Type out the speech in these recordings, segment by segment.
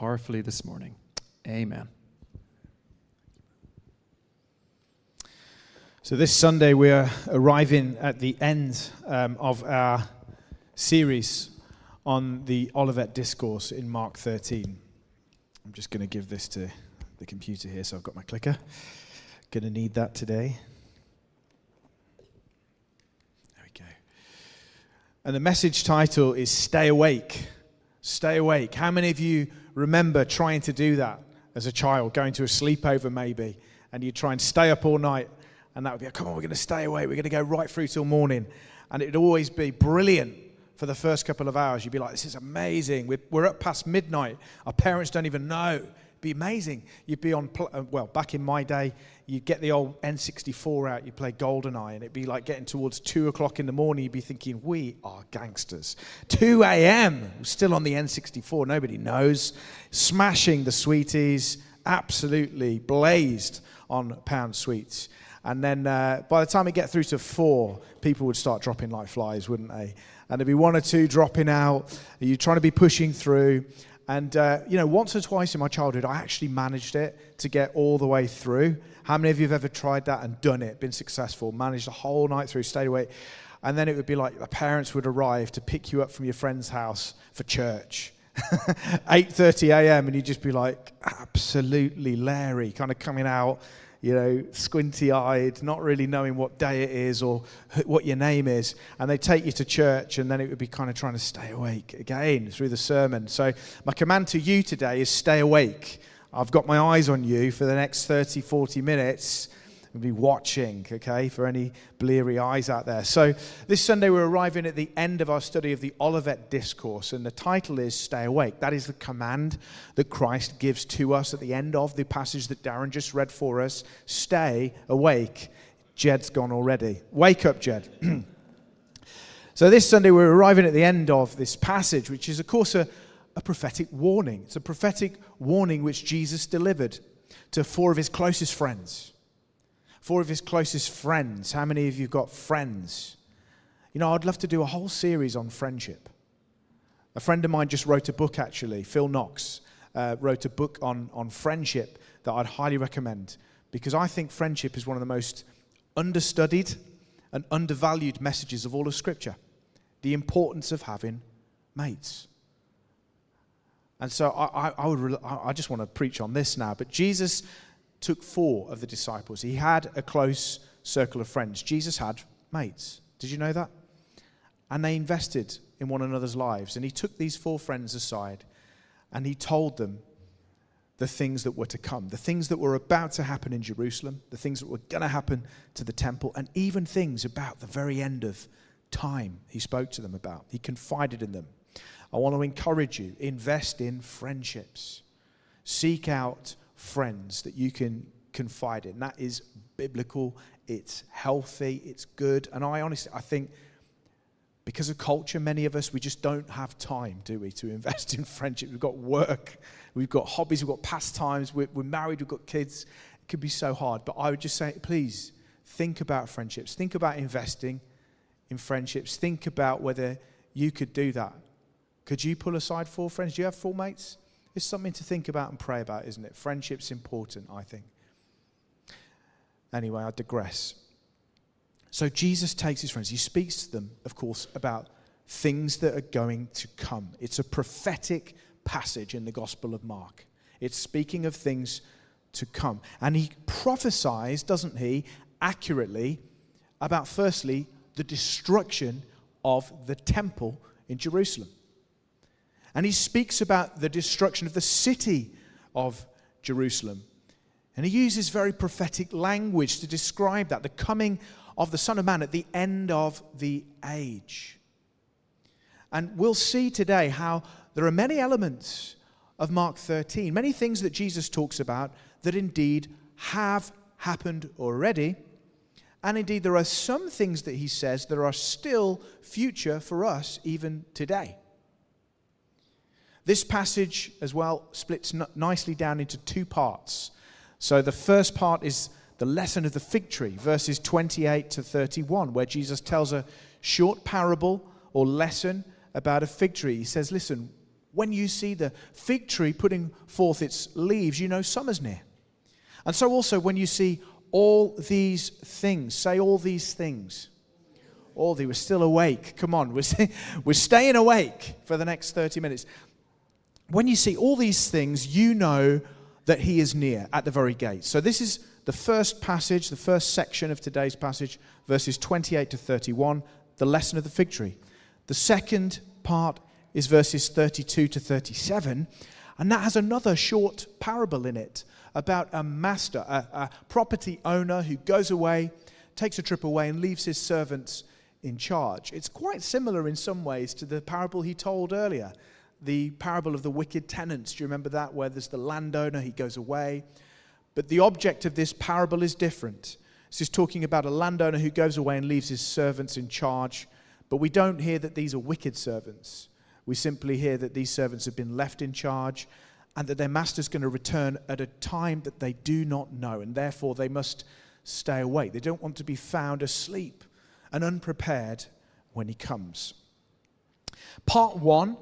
powerfully this morning. Amen. So, this Sunday, we're arriving at the end um, of our series on the Olivet Discourse in Mark 13. I'm just going to give this to the computer here, so I've got my clicker. Going to need that today. There we go. And the message title is Stay Awake. Stay awake. How many of you remember trying to do that as a child, going to a sleepover maybe, and you'd try and stay up all night, and that would be, come on, we're going to stay awake. We're going to go right through till morning. And it'd always be brilliant for the first couple of hours. You'd be like, this is amazing. We're, we're up past midnight. Our parents don't even know. It'd be amazing. You'd be on, pl- uh, well, back in my day, you'd get the old N64 out, you'd play GoldenEye, and it'd be like getting towards 2 o'clock in the morning. You'd be thinking, we are gangsters. 2 a.m., still on the N64, nobody knows. Smashing the sweeties, absolutely blazed on pound sweets. And then uh, by the time we get through to four, people would start dropping like flies, wouldn't they? and there'd be one or two dropping out. You're trying to be pushing through. And, uh, you know, once or twice in my childhood, I actually managed it to get all the way through. How many of you have ever tried that and done it, been successful, managed the whole night through, stayed awake? And then it would be like the parents would arrive to pick you up from your friend's house for church. 8:30 a.m. and you'd just be like absolutely Larry, kind of coming out you know, squinty eyed, not really knowing what day it is or what your name is. And they take you to church, and then it would be kind of trying to stay awake again through the sermon. So, my command to you today is stay awake. I've got my eyes on you for the next 30, 40 minutes be watching, okay, for any bleary eyes out there. So, this Sunday we're arriving at the end of our study of the Olivet Discourse, and the title is Stay Awake. That is the command that Christ gives to us at the end of the passage that Darren just read for us. Stay awake. Jed's gone already. Wake up, Jed. so, this Sunday we're arriving at the end of this passage, which is, of course, a, a prophetic warning. It's a prophetic warning which Jesus delivered to four of his closest friends four of his closest friends. How many of you got friends? You know, I'd love to do a whole series on friendship. A friend of mine just wrote a book, actually. Phil Knox uh, wrote a book on, on friendship that I'd highly recommend because I think friendship is one of the most understudied and undervalued messages of all of Scripture. The importance of having mates. And so I, I, I would, I just want to preach on this now. But Jesus took four of the disciples. He had a close circle of friends. Jesus had mates. Did you know that? And they invested in one another's lives. And he took these four friends aside and he told them the things that were to come, the things that were about to happen in Jerusalem, the things that were going to happen to the temple, and even things about the very end of time he spoke to them about. He confided in them. I want to encourage you invest in friendships, seek out friends that you can confide in. That is biblical, it's healthy, it's good. And I honestly, I think because of culture, many of us, we just don't have time, do we, to invest in friendship. We've got work, we've got hobbies, we've got pastimes, we're, we're married, we've got kids. It could be so hard. But I would just say, please think about friendships, think about investing in friendships, think about whether you could do that. Could you pull aside four friends? Do you have four mates? It's something to think about and pray about, isn't it? Friendship's important, I think. Anyway, I digress. So Jesus takes his friends, he speaks to them, of course, about things that are going to come. It's a prophetic passage in the Gospel of Mark. It's speaking of things to come. And he prophesies, doesn't he, accurately about, firstly, the destruction of the temple in Jerusalem. And he speaks about the destruction of the city of Jerusalem. And he uses very prophetic language to describe that the coming of the Son of Man at the end of the age. And we'll see today how there are many elements of Mark 13, many things that Jesus talks about that indeed have happened already. And indeed, there are some things that he says that are still future for us even today. This passage as well splits nicely down into two parts. So the first part is the lesson of the fig tree, verses 28 to 31, where Jesus tells a short parable or lesson about a fig tree. He says, Listen, When you see the fig tree putting forth its leaves, you know summer's near. And so also when you see all these things, say all these things. All these, we're still awake. Come on, we're, we're staying awake for the next 30 minutes. When you see all these things, you know that he is near at the very gate. So this is the first passage, the first section of today's passage, verses 28 to 31, the lesson of the fig tree. The second part is verses 32 to 37, and that has another short parable in it about a master, a, a property owner who goes away, takes a trip away, and leaves his servants in charge. It's quite similar in some ways to the parable he told earlier, the parable of the wicked tenants. Do you remember that? Where there's the landowner, he goes away. But the object of this parable is different. This is talking about a landowner who goes away and leaves his servants in charge. But we don't hear that these are wicked servants. We simply hear that these servants have been left in charge and that their master's going to return at a time that they do not know, and therefore they must stay awake. They don't want to be found asleep and unprepared when he comes. Part one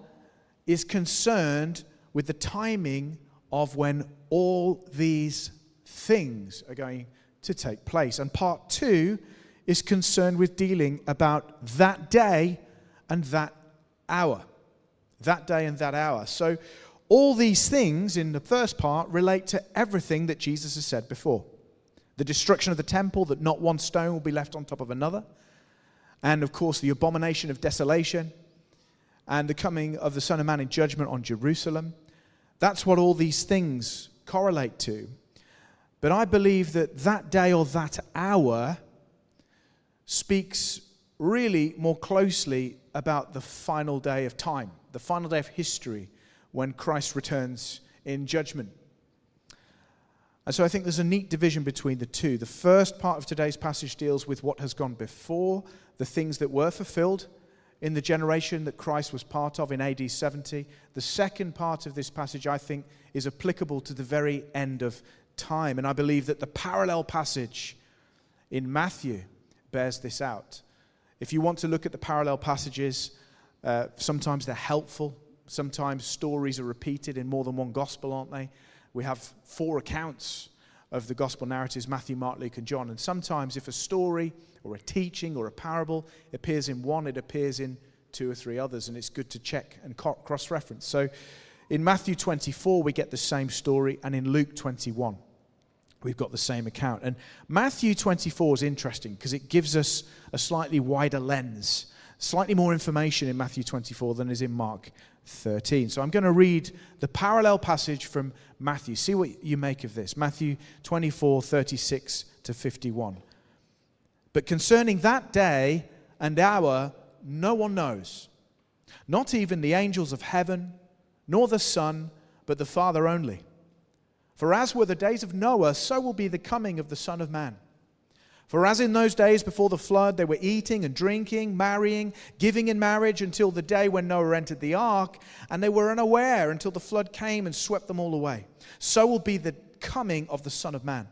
is concerned with the timing of when all these things are going to take place. And part two is concerned with dealing about that day and that hour. That day and that hour. So, all these things in the first part relate to everything that Jesus has said before the destruction of the temple, that not one stone will be left on top of another, and of course, the abomination of desolation, and the coming of the Son of Man in judgment on Jerusalem. That's what all these things correlate to. But I believe that that day or that hour speaks really more closely about the final day of time, the final day of history when Christ returns in judgment. And so I think there's a neat division between the two. The first part of today's passage deals with what has gone before, the things that were fulfilled in the generation that Christ was part of in AD 70. The second part of this passage, I think, is applicable to the very end of time. And I believe that the parallel passage in Matthew bears this out. If you want to look at the parallel passages, uh, sometimes they're helpful. Sometimes stories are repeated in more than one gospel, aren't they? We have four accounts of the gospel narratives Matthew, Mark, Luke, and John. And sometimes, if a story or a teaching or a parable appears in one, it appears in two or three others. And it's good to check and cross reference. So in Matthew 24, we get the same story, and in Luke 21, we've got the same account. And Matthew 24 is interesting because it gives us a slightly wider lens, slightly more information in Matthew 24 than is in Mark 13. So I'm going to read the parallel passage from Matthew. See what you make of this. Matthew 24, 36 to 51. But concerning that day and hour, no one knows, not even the angels of heaven, nor the Son, but the Father only. For as were the days of Noah, so will be the coming of the Son of Man. For as in those days before the flood, they were eating and drinking, marrying, giving in marriage until the day when Noah entered the ark, and they were unaware until the flood came and swept them all away. So will be the coming of the Son of Man.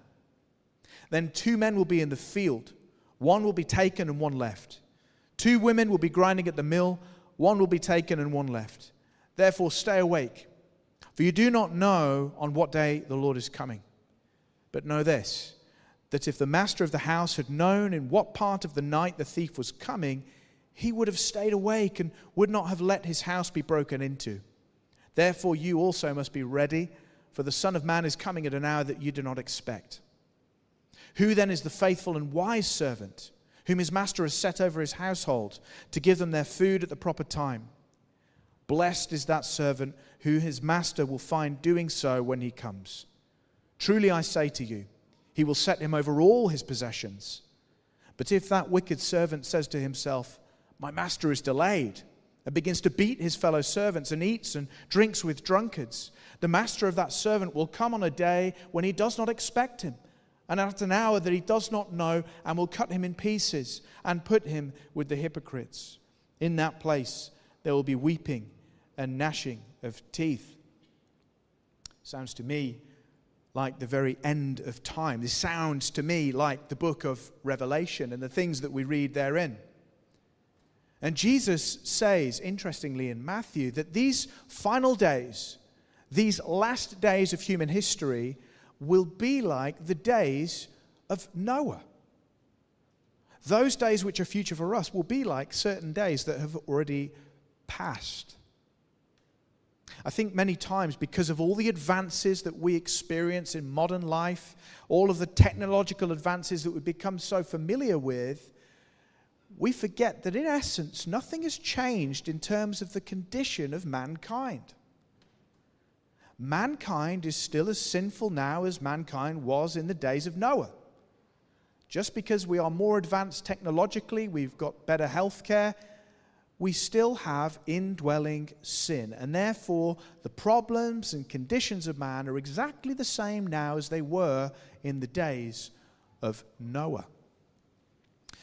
Then two men will be in the field, one will be taken and one left. Two women will be grinding at the mill, one will be taken and one left. Therefore, stay awake, for you do not know on what day the Lord is coming. But know this that if the master of the house had known in what part of the night the thief was coming, he would have stayed awake and would not have let his house be broken into. Therefore, you also must be ready, for the Son of Man is coming at an hour that you do not expect. Who then is the faithful and wise servant, whom his master has set over his household to give them their food at the proper time? Blessed is that servant who his master will find doing so when he comes. Truly I say to you, he will set him over all his possessions. But if that wicked servant says to himself, My master is delayed, and begins to beat his fellow servants and eats and drinks with drunkards, the master of that servant will come on a day when he does not expect him, and at an hour that he does not know, and will cut him in pieces and put him with the hypocrites. In that place there will be weeping and gnashing of teeth. Sounds to me like the very end of time. This sounds to me like the book of Revelation and the things that we read therein. And Jesus says, interestingly, in Matthew, that these final days, these last days of human history, will be like the days of Noah. Those days which are future for us will be like certain days that have already passed. I think many times, because of all the advances that we experience in modern life, all of the technological advances that we've become so familiar with, we forget that in essence, nothing has changed in terms of the condition of mankind. Mankind is still as sinful now as mankind was in the days of Noah. Just because we are more advanced technologically, we've got better health care, we still have indwelling sin. And therefore, the problems and conditions of man are exactly the same now as they were in the days of Noah.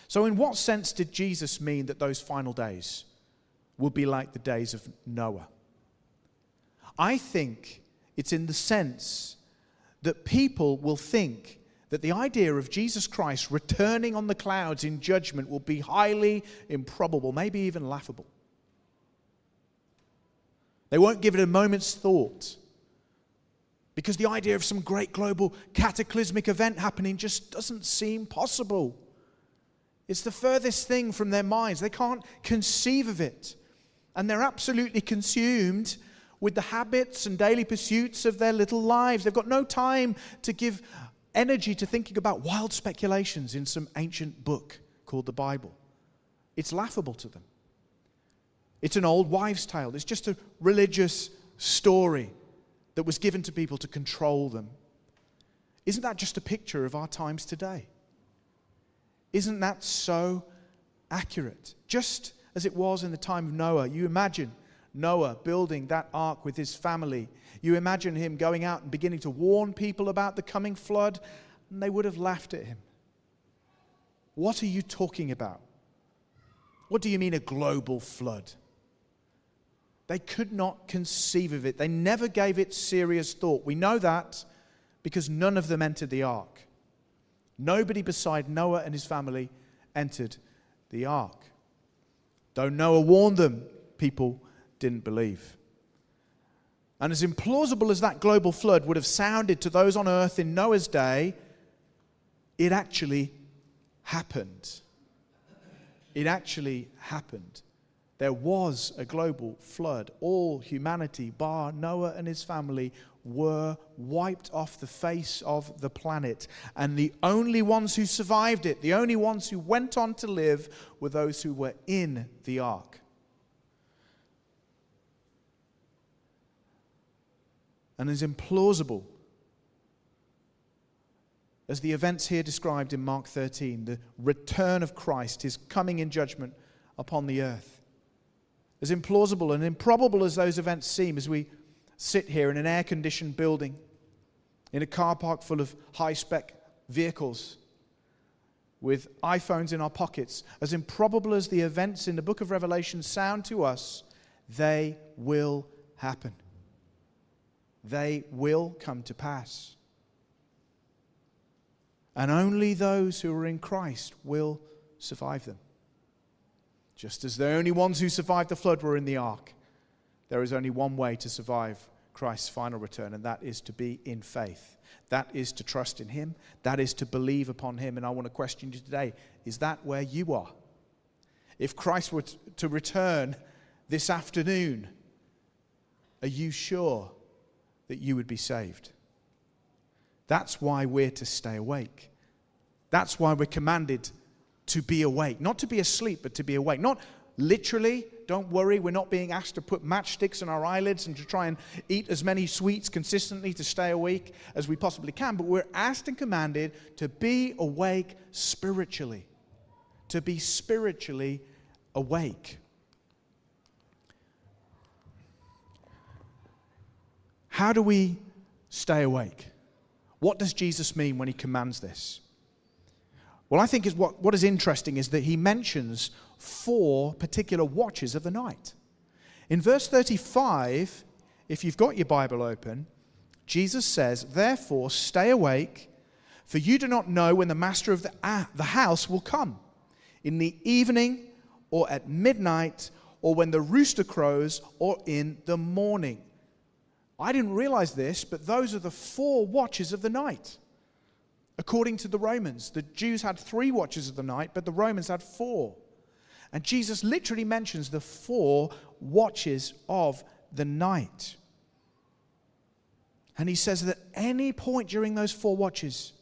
So, in what sense did Jesus mean that those final days would be like the days of Noah? I think it's in the sense that people will think that the idea of Jesus Christ returning on the clouds in judgment will be highly improbable, maybe even laughable. They won't give it a moment's thought because the idea of some great global cataclysmic event happening just doesn't seem possible. It's the furthest thing from their minds. They can't conceive of it. And they're absolutely consumed with the habits and daily pursuits of their little lives. They've got no time to give energy to thinking about wild speculations in some ancient book called the Bible. It's laughable to them. It's an old wives' tale. It's just a religious story that was given to people to control them. Isn't that just a picture of our times today? Isn't that so accurate? Just as it was in the time of Noah. You imagine Noah building that ark with his family you imagine him going out and beginning to warn people about the coming flood, and they would have laughed at him. What are you talking about? What do you mean a global flood? They could not conceive of it. They never gave it serious thought. We know that because none of them entered the ark. Nobody beside Noah and his family entered the ark. Though Noah warned them, people didn't believe. And as implausible as that global flood would have sounded to those on earth in Noah's day, it actually happened. It actually happened. There was a global flood. All humanity, bar Noah and his family, were wiped off the face of the planet. And the only ones who survived it, the only ones who went on to live, were those who were in the ark. And as implausible as the events here described in Mark 13, the return of Christ, his coming in judgment upon the earth. As implausible and improbable as those events seem as we sit here in an air conditioned building, in a car park full of high spec vehicles, with iPhones in our pockets, as improbable as the events in the book of Revelation sound to us, they will happen they will come to pass. And only those who are in Christ will survive them. Just as the only ones who survived the flood were in the ark, there is only one way to survive Christ's final return, and that is to be in faith. That is to trust in Him. That is to believe upon Him. And I want to question you today is that where you are? If Christ were to return this afternoon, are you sure that you would be saved. That's why we're to stay awake. That's why we're commanded to be awake. Not to be asleep, but to be awake. Not literally, don't worry, we're not being asked to put matchsticks in our eyelids and to try and eat as many sweets consistently to stay awake as we possibly can, but we're asked and commanded to be awake spiritually. To be spiritually awake. How do we stay awake? What does Jesus mean when he commands this? Well, I think is what, what is interesting is that he mentions four particular watches of the night. In verse 35, if you've got your Bible open, Jesus says, Therefore, stay awake, for you do not know when the master of the, uh, the house will come, in the evening or at midnight, or when the rooster crows, or in the morning. I didn't realize this, but those are the four watches of the night. According to the Romans, the Jews had three watches of the night, but the Romans had four. And Jesus literally mentions the four watches of the night. And he says that at any point during those four watches,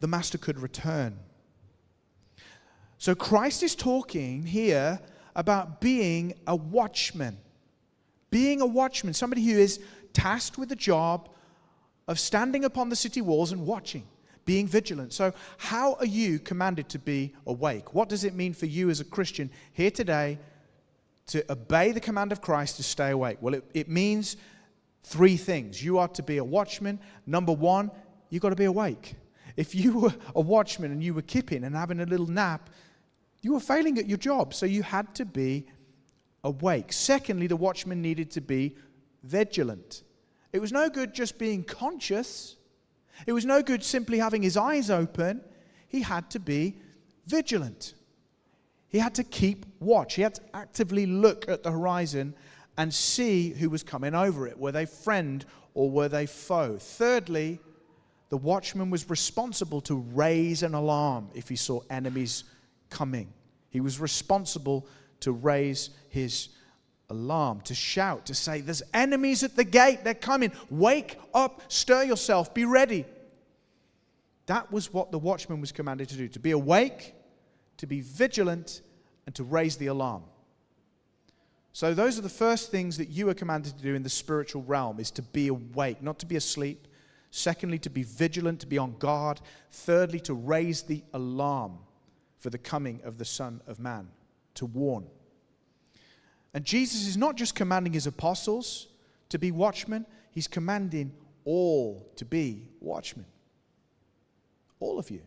the master could return. So Christ is talking here about being a watchman. Being a watchman, somebody who is tasked with the job of standing upon the city walls and watching, being vigilant. So, how are you commanded to be awake? What does it mean for you as a Christian here today to obey the command of Christ to stay awake? Well, it, it means three things. You are to be a watchman. Number one, you've got to be awake. If you were a watchman and you were kipping and having a little nap, you were failing at your job. So you had to be awake. Secondly, the watchman needed to be vigilant. It was no good just being conscious, it was no good simply having his eyes open. He had to be vigilant. He had to keep watch. He had to actively look at the horizon and see who was coming over it. Were they friend or were they foe? Thirdly, the watchman was responsible to raise an alarm if he saw enemies coming. He was responsible to raise his alarm, to shout, to say, There's enemies at the gate, they're coming. Wake up, stir yourself, be ready. That was what the watchman was commanded to do to be awake, to be vigilant, and to raise the alarm. So those are the first things that you are commanded to do in the spiritual realm is to be awake, not to be asleep. Secondly, to be vigilant, to be on guard. Thirdly, to raise the alarm for the coming of the Son of Man, to warn. And Jesus is not just commanding his apostles to be watchmen, he's commanding all to be watchmen. All of you.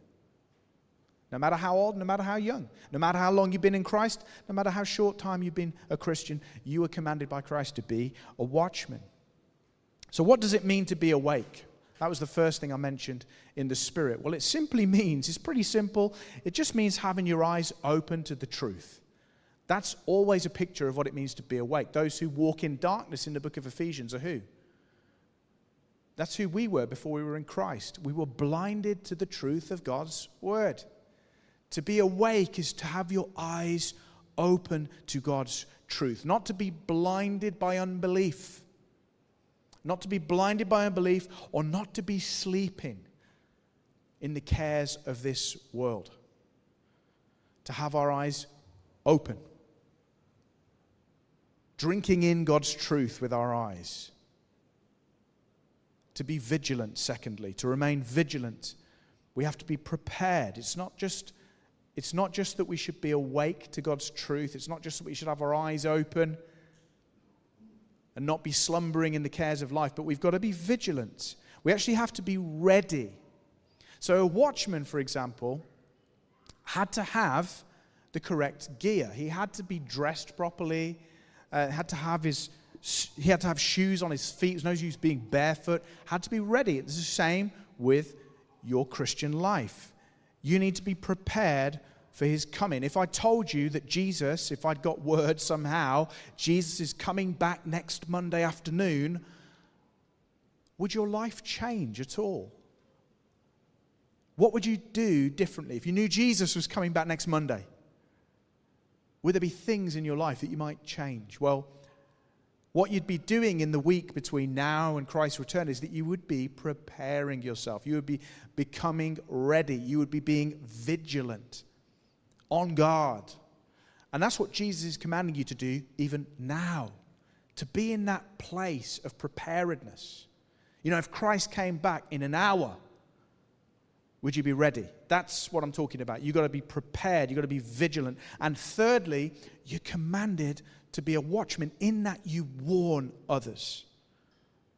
No matter how old, no matter how young, no matter how long you've been in Christ, no matter how short time you've been a Christian, you are commanded by Christ to be a watchman. So, what does it mean to be awake? That was the first thing I mentioned in the Spirit. Well, it simply means, it's pretty simple, it just means having your eyes open to the truth. That's always a picture of what it means to be awake. Those who walk in darkness in the book of Ephesians are who? That's who we were before we were in Christ. We were blinded to the truth of God's word. To be awake is to have your eyes open to God's truth, not to be blinded by unbelief, not to be blinded by unbelief, or not to be sleeping in the cares of this world. To have our eyes open, drinking in God's truth with our eyes. To be vigilant, secondly, to remain vigilant, we have to be prepared. It's not just it's not just that we should be awake to God's truth, it's not just that we should have our eyes open and not be slumbering in the cares of life, but we've got to be vigilant. We actually have to be ready. So, a watchman, for example, had to have the correct gear. He had to be dressed properly, uh, had to have his he had to have shoes on his feet. There's no use being barefoot. Had to be ready. It's the same with your Christian life. You need to be prepared for his coming. If I told you that Jesus, if I'd got word somehow, Jesus is coming back next Monday afternoon, would your life change at all? What would you do differently if you knew Jesus was coming back next Monday? Would there be things in your life that you might change? Well, what you'd be doing in the week between now and Christ's return is that you would be preparing yourself. You would be becoming ready. You would be being vigilant, on guard. And that's what Jesus is commanding you to do even now, to be in that place of preparedness. You know, if Christ came back in an hour, would you be ready? That's what I'm talking about. You've got to be prepared. You've got to be vigilant. And thirdly, you're commanded to be a watchman in that you warn others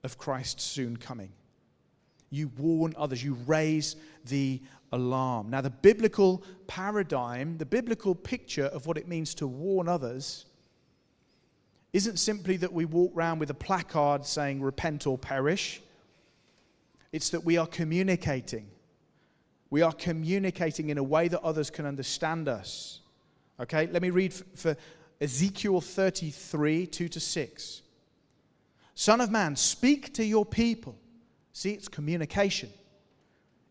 of Christ's soon coming. You warn others, you raise the alarm. Now, the biblical paradigm, the biblical picture of what it means to warn others, isn't simply that we walk around with a placard saying, Repent or perish. It's that we are communicating. We are communicating in a way that others can understand us Okay, let me read for Ezekiel 33 2 to 6. Son of man, speak to your people. See, it's communication.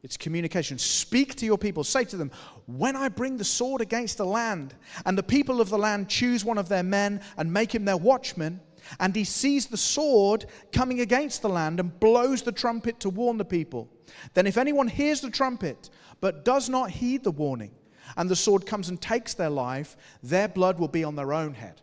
It's communication. Speak to your people. Say to them, When I bring the sword against the land, and the people of the land choose one of their men and make him their watchman, and he sees the sword coming against the land and blows the trumpet to warn the people, then if anyone hears the trumpet but does not heed the warning, and the sword comes and takes their life, their blood will be on their own head.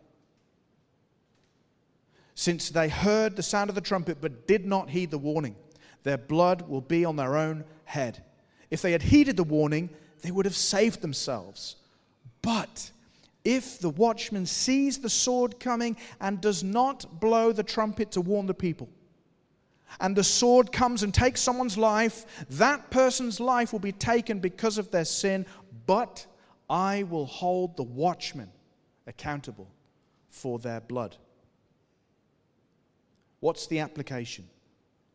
Since they heard the sound of the trumpet but did not heed the warning, their blood will be on their own head. If they had heeded the warning, they would have saved themselves. But if the watchman sees the sword coming and does not blow the trumpet to warn the people, and the sword comes and takes someone's life, that person's life will be taken because of their sin, but I will hold the watchman accountable for their blood. What's the application?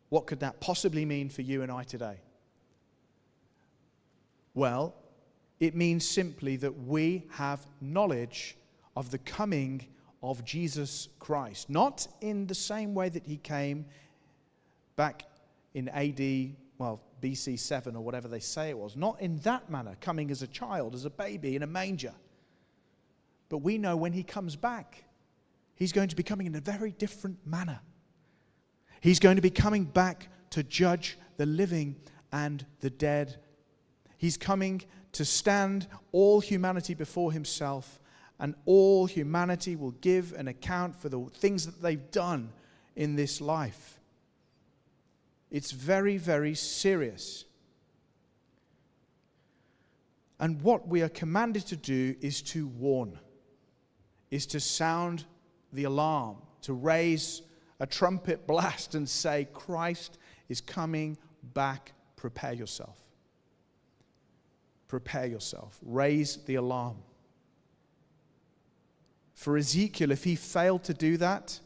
What could that possibly mean for you and I today? Well, it means simply that we have knowledge of the coming of Jesus Christ. Not in the same way that he came back in AD, well, BC 7 or whatever they say it was. Not in that manner, coming as a child, as a baby in a manger. But we know when he comes back, he's going to be coming in a very different manner. He's going to be coming back to judge the living and the dead. He's coming to stand all humanity before himself, and all humanity will give an account for the things that they've done in this life. It's very, very serious. And what we are commanded to do is to warn, is to sound the alarm, to raise a trumpet blast and say, Christ is coming back. Prepare yourself. Prepare yourself. Raise the alarm. For Ezekiel, if he failed to do that,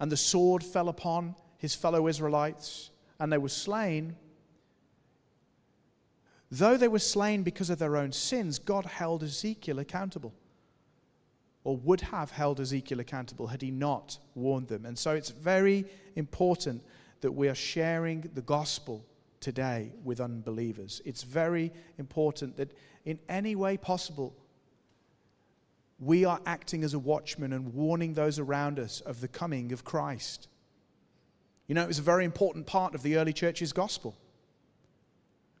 and the sword fell upon his fellow Israelites and they were slain, though they were slain because of their own sins, God held Ezekiel accountable or would have held Ezekiel accountable had he not warned them. And so it's very important that we are sharing the gospel today with unbelievers. It's very important that in any way possible, we are acting as a watchman and warning those around us of the coming of Christ. You know, it was a very important part of the early church's gospel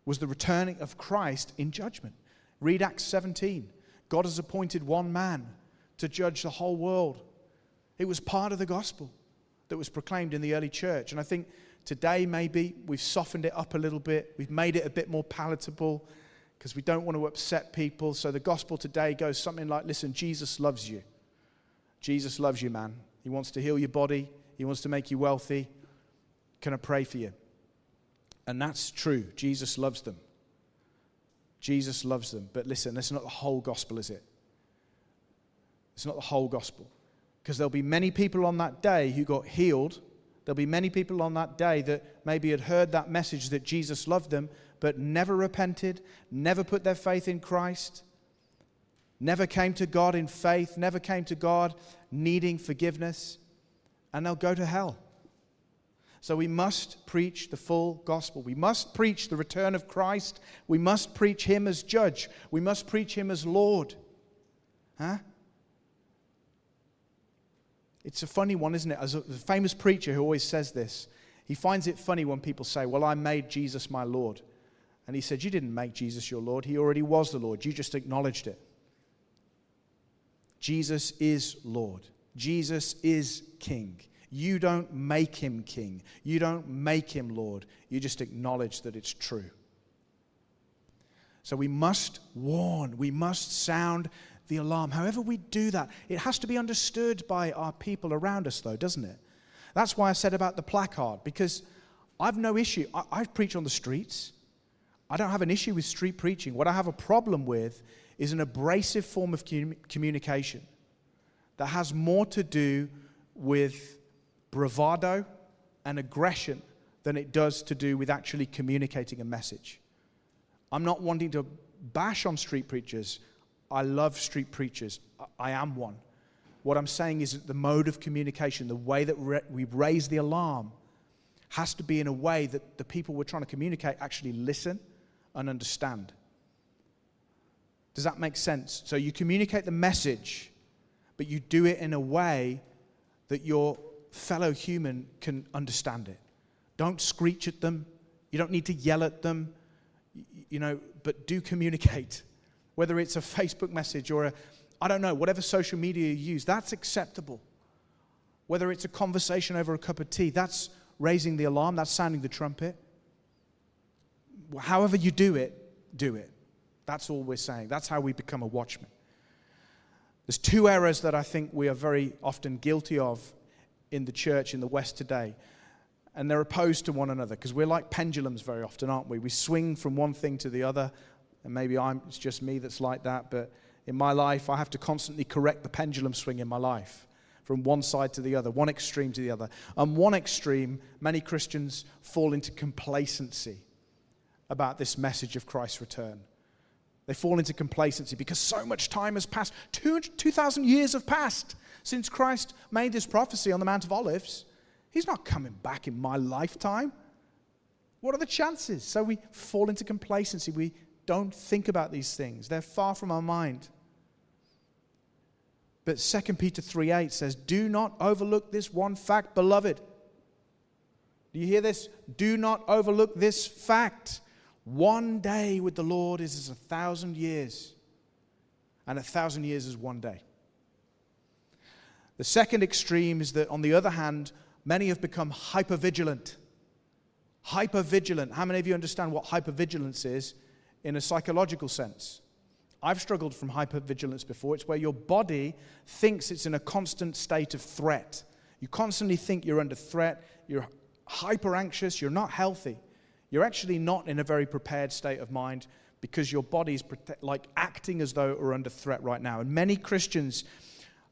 was the returning of Christ in judgment. Read Acts 17. God has appointed one man to judge the whole world. It was part of the gospel that was proclaimed in the early church. And I think today maybe we've softened it up a little bit, we've made it a bit more palatable because we don't want to upset people. So the gospel today goes something like listen, Jesus loves you. Jesus loves you, man. He wants to heal your body, He wants to make you wealthy. Can I pray for you? And that's true. Jesus loves them. Jesus loves them. But listen, that's not the whole gospel, is it? It's not the whole gospel. Because there'll be many people on that day who got healed. There'll be many people on that day that maybe had heard that message that Jesus loved them, but never repented, never put their faith in Christ, never came to God in faith, never came to God needing forgiveness, and they'll go to hell. So we must preach the full gospel. We must preach the return of Christ. We must preach Him as judge. We must preach Him as Lord. Huh? It's a funny one, isn't it? As a, famous preacher who always says this, he finds it funny when people say, Well, I made Jesus my Lord. And he said, You didn't make Jesus your Lord. He already was the Lord. You just acknowledged it. Jesus is Lord. Jesus is King. You don't make him King. You don't make him Lord. You just acknowledge that it's true. So we must warn, we must sound the alarm. However, we do that, it has to be understood by our people around us, though, doesn't it? That's why I said about the placard, because I've no issue. I, I preach on the streets. I don't have an issue with street preaching. What I have a problem with is an abrasive form of communication that has more to do with bravado and aggression than it does to do with actually communicating a message. I'm not wanting to bash on street preachers. I love street preachers. I am one. What I'm saying is that the mode of communication, the way that we raise the alarm, has to be in a way that the people we're trying to communicate actually listen and understand. Does that make sense? So you communicate the message, but you do it in a way that your fellow human can understand it. Don't screech at them. You don't need to yell at them, you know, but do communicate. Whether it's a Facebook message or a, I don't know, whatever social media you use, that's acceptable. Whether it's a conversation over a cup of tea, that's raising the alarm, that's sounding the trumpet. However you do it, do it. That's all we're saying. That's how we become a watchman. There's two errors that I think we are very often guilty of in the church in the West today. And they're opposed to one another because we're like pendulums very often, aren't we? We swing from one thing to the other. And maybe I'm, it's just me that's like that. But in my life, I have to constantly correct the pendulum swing in my life from one side to the other, one extreme to the other. And one extreme, many Christians fall into complacency about this message of Christ's return. They fall into complacency because so much time has passed. 2,000 years have passed since Christ made this prophecy on the Mount of Olives. He's not coming back in my lifetime. What are the chances? So we fall into complacency. We don't think about these things, they're far from our mind. But 2 Peter 3 8 says, Do not overlook this one fact, beloved. Do you hear this? Do not overlook this fact. One day with the Lord is as a thousand years, and a thousand years is one day. The second extreme is that, on the other hand, many have become hypervigilant. Hypervigilant. How many of you understand what hypervigilance is in a psychological sense? I've struggled from hypervigilance before. It's where your body thinks it's in a constant state of threat. You constantly think you're under threat, you're hyper anxious, you're not healthy you're actually not in a very prepared state of mind because your body's like acting as though it were under threat right now. And many Christians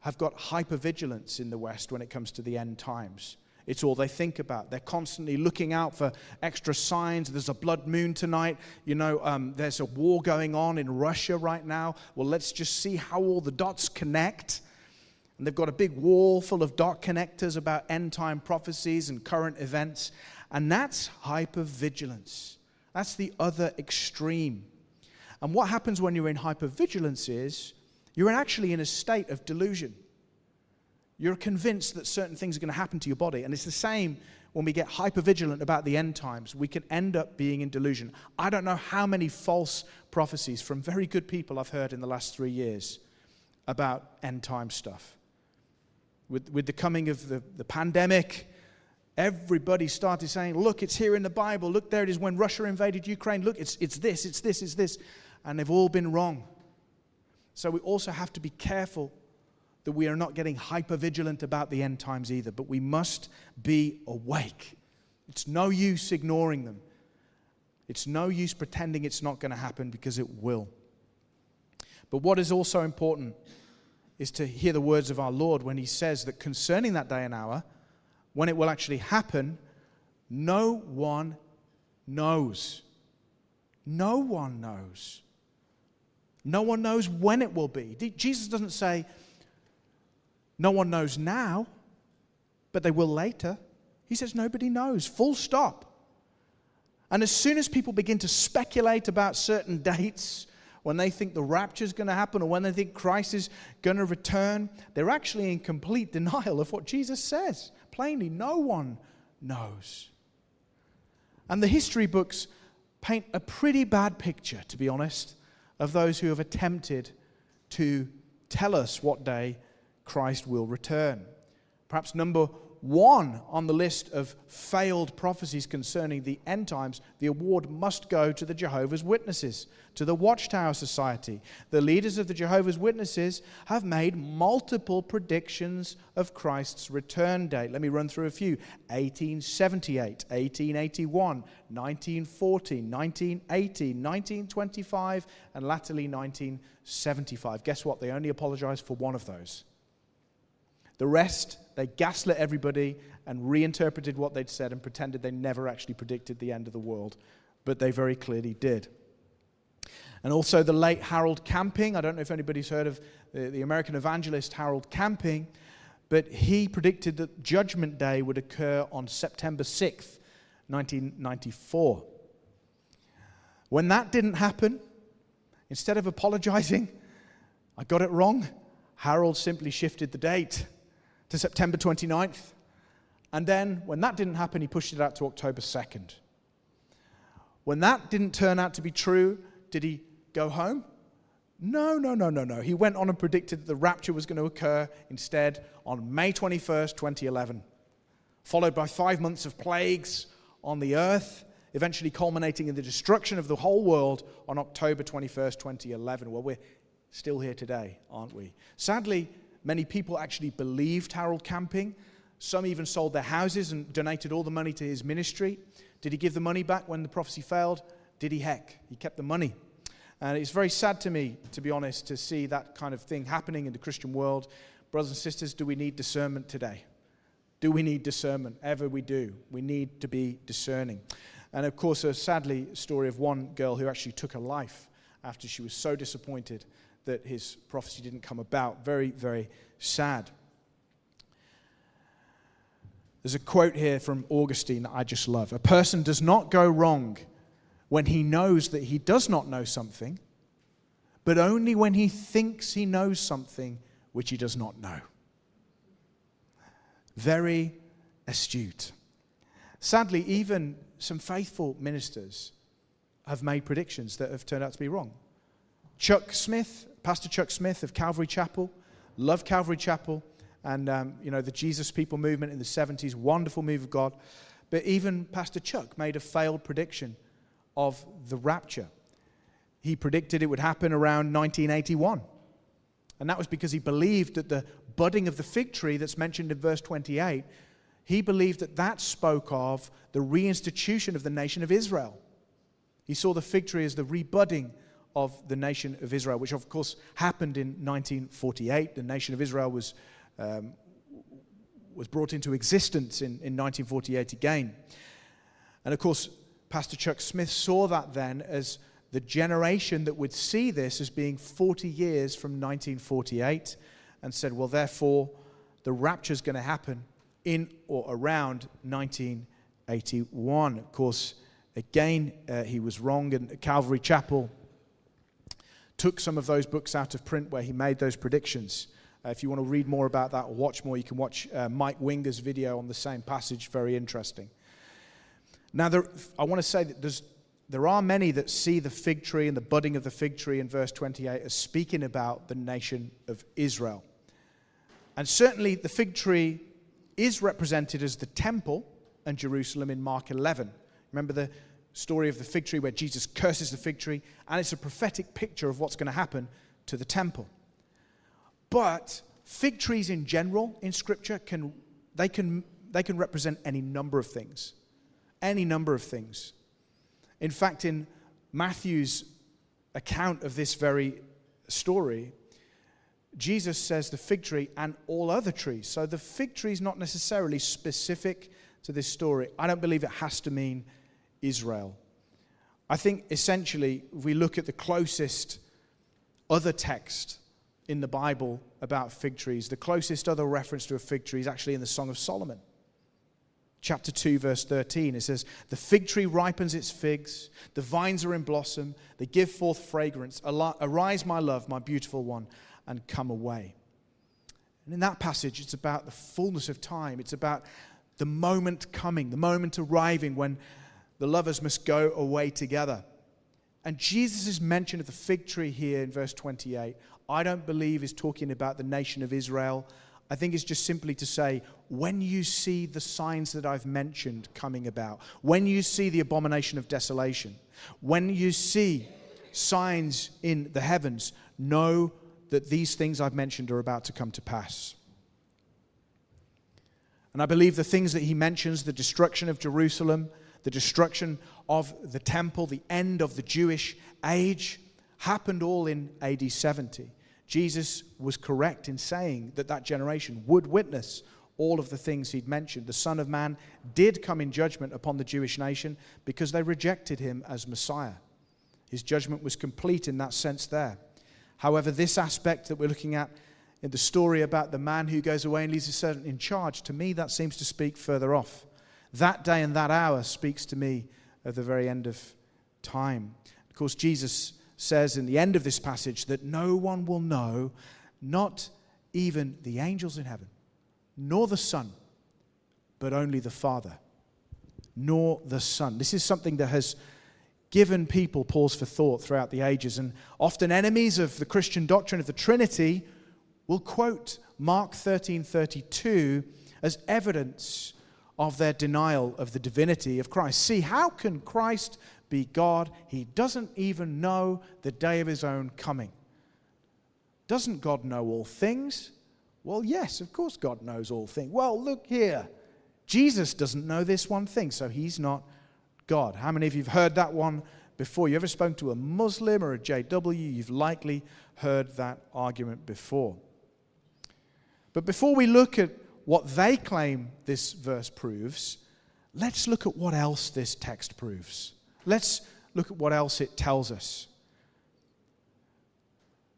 have got hypervigilance in the West when it comes to the end times. It's all they think about. They're constantly looking out for extra signs. There's a blood moon tonight. You know, um, there's a war going on in Russia right now. Well, let's just see how all the dots connect. And they've got a big wall full of dot connectors about end time prophecies and current events. And that's hypervigilance. That's the other extreme. And what happens when you're in hypervigilance is you're actually in a state of delusion. You're convinced that certain things are going to happen to your body. And it's the same when we get hypervigilant about the end times. We can end up being in delusion. I don't know how many false prophecies from very good people I've heard in the last three years about end time stuff. With, with the coming of the, the pandemic, Everybody started saying, Look, it's here in the Bible. Look, there it is when Russia invaded Ukraine. Look, it's, it's this, it's this, it's this. And they've all been wrong. So we also have to be careful that we are not getting hyper vigilant about the end times either, but we must be awake. It's no use ignoring them. It's no use pretending it's not going to happen because it will. But what is also important is to hear the words of our Lord when he says that concerning that day and hour, when it will actually happen, no one knows. No one knows. No one knows when it will be. Jesus doesn't say, no one knows now, but they will later. He says, nobody knows. Full stop. And as soon as people begin to speculate about certain dates, when they think the rapture is going to happen or when they think Christ is going to return, they're actually in complete denial of what Jesus says plainly, no one knows. And the history books paint a pretty bad picture, to be honest, of those who have attempted to tell us what day Christ will return. Perhaps number one on the list of failed prophecies concerning the end times, the award must go to the Jehovah's Witnesses, to the Watchtower Society. The leaders of the Jehovah's Witnesses have made multiple predictions of Christ's return date. Let me run through a few 1878, 1881, 1914, 1980, 1925, and latterly 1975. Guess what? They only apologized for one of those. The rest, they gaslit everybody and reinterpreted what they'd said and pretended they never actually predicted the end of the world. But they very clearly did. And also the late Harold Camping. I don't know if anybody's heard of the, American evangelist Harold Camping, but he predicted that Judgment Day would occur on September 6th, 1994. When that didn't happen, instead of apologizing, I got it wrong. Harold simply shifted the date to September 29th. And then, when that didn't happen, he pushed it out to October 2nd. When that didn't turn out to be true, did he go home? No, no, no, no, no. He went on and predicted that the rapture was going to occur instead on May 21st, 2011, followed by five months of plagues on the earth, eventually culminating in the destruction of the whole world on October 21st, 2011. Well, we're still here today, aren't we? Sadly, many people actually believed Harold Camping. Some even sold their houses and donated all the money to his ministry. Did he give the money back when the prophecy failed? Did he? Heck, he kept the money. And it's very sad to me, to be honest, to see that kind of thing happening in the Christian world. Brothers and sisters, do we need discernment today? Do we need discernment? Ever we do. We need to be discerning. And of course, a sadly story of one girl who actually took her life after she was so disappointed that his prophecy didn't come about. Very, very sad. There's a quote here from Augustine that I just love. A person does not go wrong when he knows that he does not know something, but only when he thinks he knows something which he does not know. Very astute. Sadly, even some faithful ministers have made predictions that have turned out to be wrong. Chuck Smith, Pastor Chuck Smith of Calvary Chapel, love Calvary Chapel, and um, you know the Jesus People movement in the 70s, wonderful move of God. But even Pastor Chuck made a failed prediction of the rapture. He predicted it would happen around 1981. And that was because he believed that the budding of the fig tree that's mentioned in verse 28, he believed that that spoke of the reinstitution of the nation of Israel. He saw the fig tree as the rebudding of the nation of Israel, which of course happened in 1948. The nation of Israel was um, was brought into existence in, in 1948 again. And of course, Pastor Chuck Smith saw that then as the generation that would see this as being 40 years from 1948 and said, well, therefore, the rapture is going to happen in or around 1981. Of course, again, uh, he was wrong, and Calvary Chapel took some of those books out of print where he made those predictions. Uh, if you want to read more about that or watch more, you can watch uh, Mike Winger's video on the same passage. Very interesting. Now, there, I want to say that there are many that see the fig tree and the budding of the fig tree in verse 28 as speaking about the nation of Israel. And certainly the fig tree is represented as the temple and Jerusalem in Mark 11. Remember the story of the fig tree where Jesus curses the fig tree, and it's a prophetic picture of what's going to happen to the temple. But fig trees in general in Scripture can they can they can represent any number of things, any number of things. In fact, in Matthew's account of this very story, Jesus says the fig tree and all other trees. So the fig tree is not necessarily specific to this story. I don't believe it has to mean Israel. I think essentially, if we look at the closest other text in the Bible about fig trees. The closest other reference to a fig tree is actually in the Song of Solomon. Chapter 2, verse 13, it says, The fig tree ripens its figs, the vines are in blossom, they give forth fragrance. Arise, my love, my beautiful one, and come away. And in that passage, it's about the fullness of time. It's about the moment coming, the moment arriving when the lovers must go away together. And Jesus' mention of the fig tree here in verse 28 I don't believe is talking about the nation of Israel. I think it's just simply to say, when you see the signs that I've mentioned coming about, when you see the abomination of desolation, when you see signs in the heavens, know that these things I've mentioned are about to come to pass. And I believe the things that he mentions the destruction of Jerusalem, the destruction of the temple, the end of the Jewish age happened all in AD 70. Jesus was correct in saying that that generation would witness all of the things he'd mentioned. The Son of Man did come in judgment upon the Jewish nation because they rejected him as Messiah. His judgment was complete in that sense there. However, this aspect that we're looking at in the story about the man who goes away and leaves his servant in charge, to me, that seems to speak further off. That day and that hour speaks to me of the very end of time. Of course, Jesus says in the end of this passage that no one will know, not even the angels in heaven, nor the Son, but only the Father, nor the Son. This is something that has given people pause for thought throughout the ages, and often enemies of the Christian doctrine of the Trinity will quote Mark 13:32 as evidence of their denial of the divinity of Christ. See, how can Christ be God? He doesn't even know the day of his own coming. Doesn't God know all things? Well, yes, of course God knows all things. Well, look here. Jesus doesn't know this one thing, so he's not God. How many of you have heard that one before? You ever spoken to a Muslim or a JW? You've likely heard that argument before. But before we look at what they claim this verse proves, let's look at what else this text proves. Let's look at what else it tells us.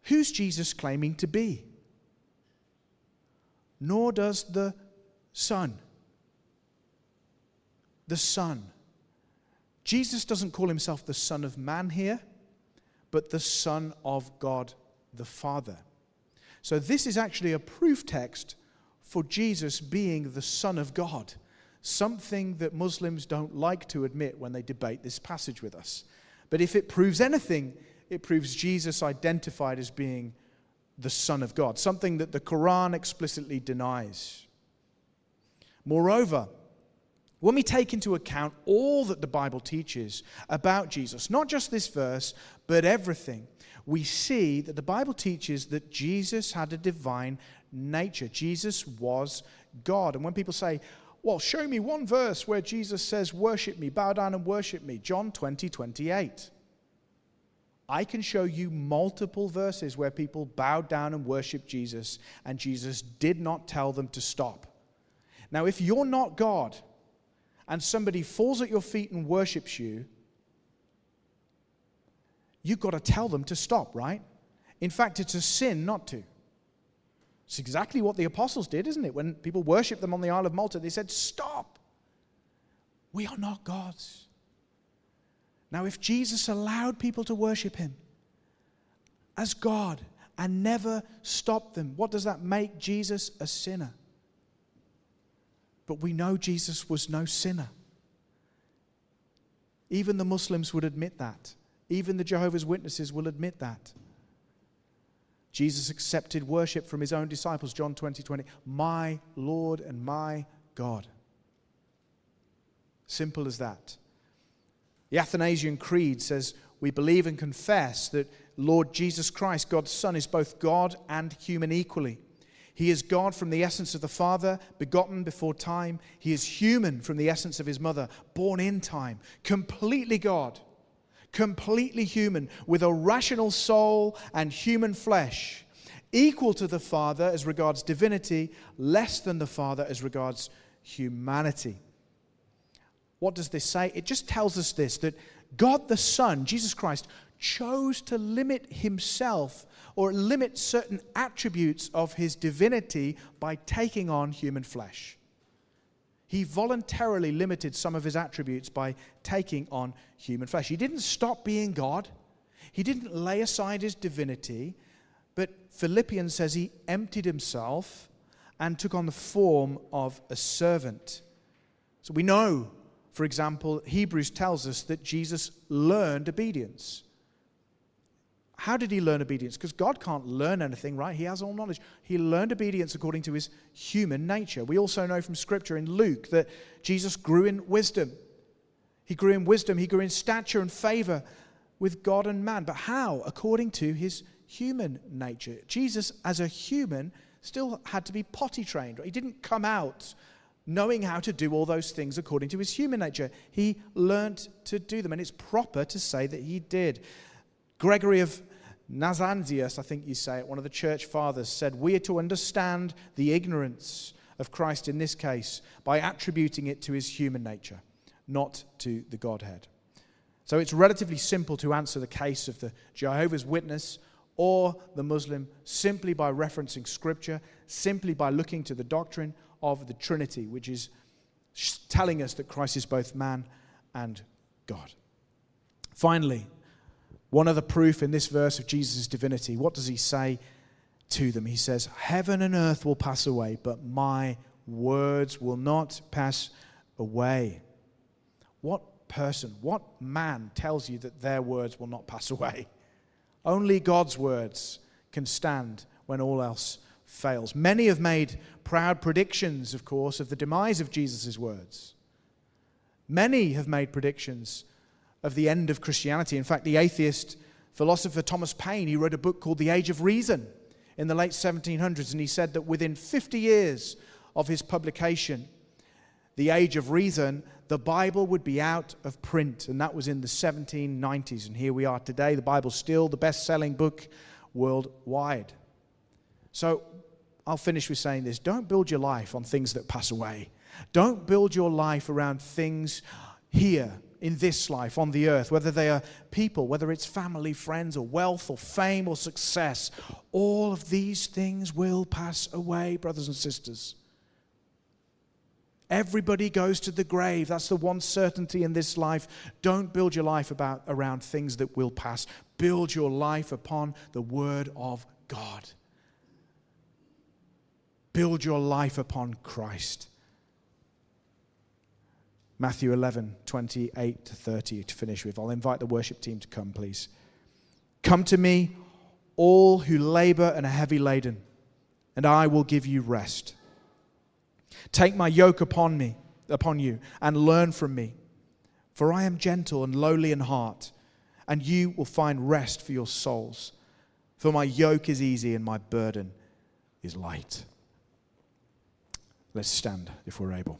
Who's Jesus claiming to be? Nor does the Son. The Son. Jesus doesn't call himself the Son of Man here, but the Son of God the Father. So, this is actually a proof text for Jesus being the Son of God, something that Muslims don't like to admit when they debate this passage with us. But if it proves anything, it proves Jesus identified as being the Son of God, something that the Quran explicitly denies. Moreover, when we take into account all that the Bible teaches about Jesus, not just this verse, but everything, we see that the Bible teaches that Jesus had a divine nature. Jesus was God. And when people say, well, show me one verse where Jesus says, worship me, bow down and worship me, John 20, 28. I can show you multiple verses where people bowed down and worshiped Jesus, and Jesus did not tell them to stop. Now, if you're not God and somebody falls at your feet and worships you, you've got to tell them to stop, right? In fact, it's a sin not to. It's exactly what the apostles did, isn't it? When people worshiped them on the Isle of Malta, they said, Stop. We are not gods. Now, if Jesus allowed people to worship him as God and never stopped them, what does that make Jesus a sinner? But we know Jesus was no sinner. Even the Muslims would admit that. Even the Jehovah's Witnesses will admit that. Jesus accepted worship from his own disciples, John 20 20. My Lord and my God. Simple as that. The Athanasian Creed says, We believe and confess that Lord Jesus Christ, God's Son, is both God and human equally. He is God from the essence of the Father, begotten before time. He is human from the essence of his mother, born in time, completely God completely human, with a rational soul and human flesh, equal to the Father as regards divinity, less than the Father as regards humanity. What does this say? It just tells us this that God the Son, Jesus Christ, chose to limit himself or limit certain attributes of his divinity by taking on human flesh. He voluntarily limited some of his attributes by taking on human flesh. He didn't stop being God, he didn't lay aside his divinity, but Philippians says he emptied himself and took on the form of a servant. So we know, for example, Hebrews tells us that Jesus learned obedience. How did he learn obedience? Because God can't learn anything, right? He has all knowledge. He learned obedience according to his human nature. We also know from Scripture in Luke that Jesus grew in wisdom. He grew in wisdom, he grew in stature and favor with God and man. But how? According to his human nature. Jesus, as a human, still had to be potty trained. He didn't come out knowing how to do all those things according to his human nature. He learned to do them, and it's proper to say that he did. Gregory of Nazianzus, I think you say it, one of the church fathers, said, We are to understand the ignorance of Christ in this case by attributing it to his human nature, not to the Godhead. So it's relatively simple to answer the case of the Jehovah's Witness or the Muslim simply by referencing Scripture, simply by looking to the doctrine of the Trinity, which is telling us that Christ is both man and God. Finally, one other proof in this verse of Jesus' divinity. What does he say to them? He says, Heaven and earth will pass away, but my words will not pass away. What person, what man tells you that their words will not pass away? Only God's words can stand when all else fails. Many have made proud predictions, of course, of the demise of Jesus' words. Many have made predictions of the end of Christianity. In fact, the atheist philosopher Thomas Paine, he wrote a book called The Age of Reason in the late 1700s, and he said that within 50 years of his publication, The Age of Reason, the Bible would be out of print, and that was in the 1790s. And here we are today. The Bible's still the best selling book worldwide. So I'll finish with saying this don't build your life on things that pass away. Don't build your life around things here in this life on the earth, whether they are people, whether it's family, friends, or wealth, or fame, or success. All of these things will pass away, brothers and sisters. Everybody goes to the grave. That's the one certainty in this life. Don't build your life about, around things that will pass. Build your life upon the Word of God. Build your life upon Christ. Matthew 11, 28 to 30 to finish with. I'll invite the worship team to come, please. Come to me, all who labor and are heavy laden, and I will give you rest. Take my yoke upon me, upon you, and learn from me, for I am gentle and lowly in heart, and you will find rest for your souls. For my yoke is easy and my burden is light. Let's stand if we're able.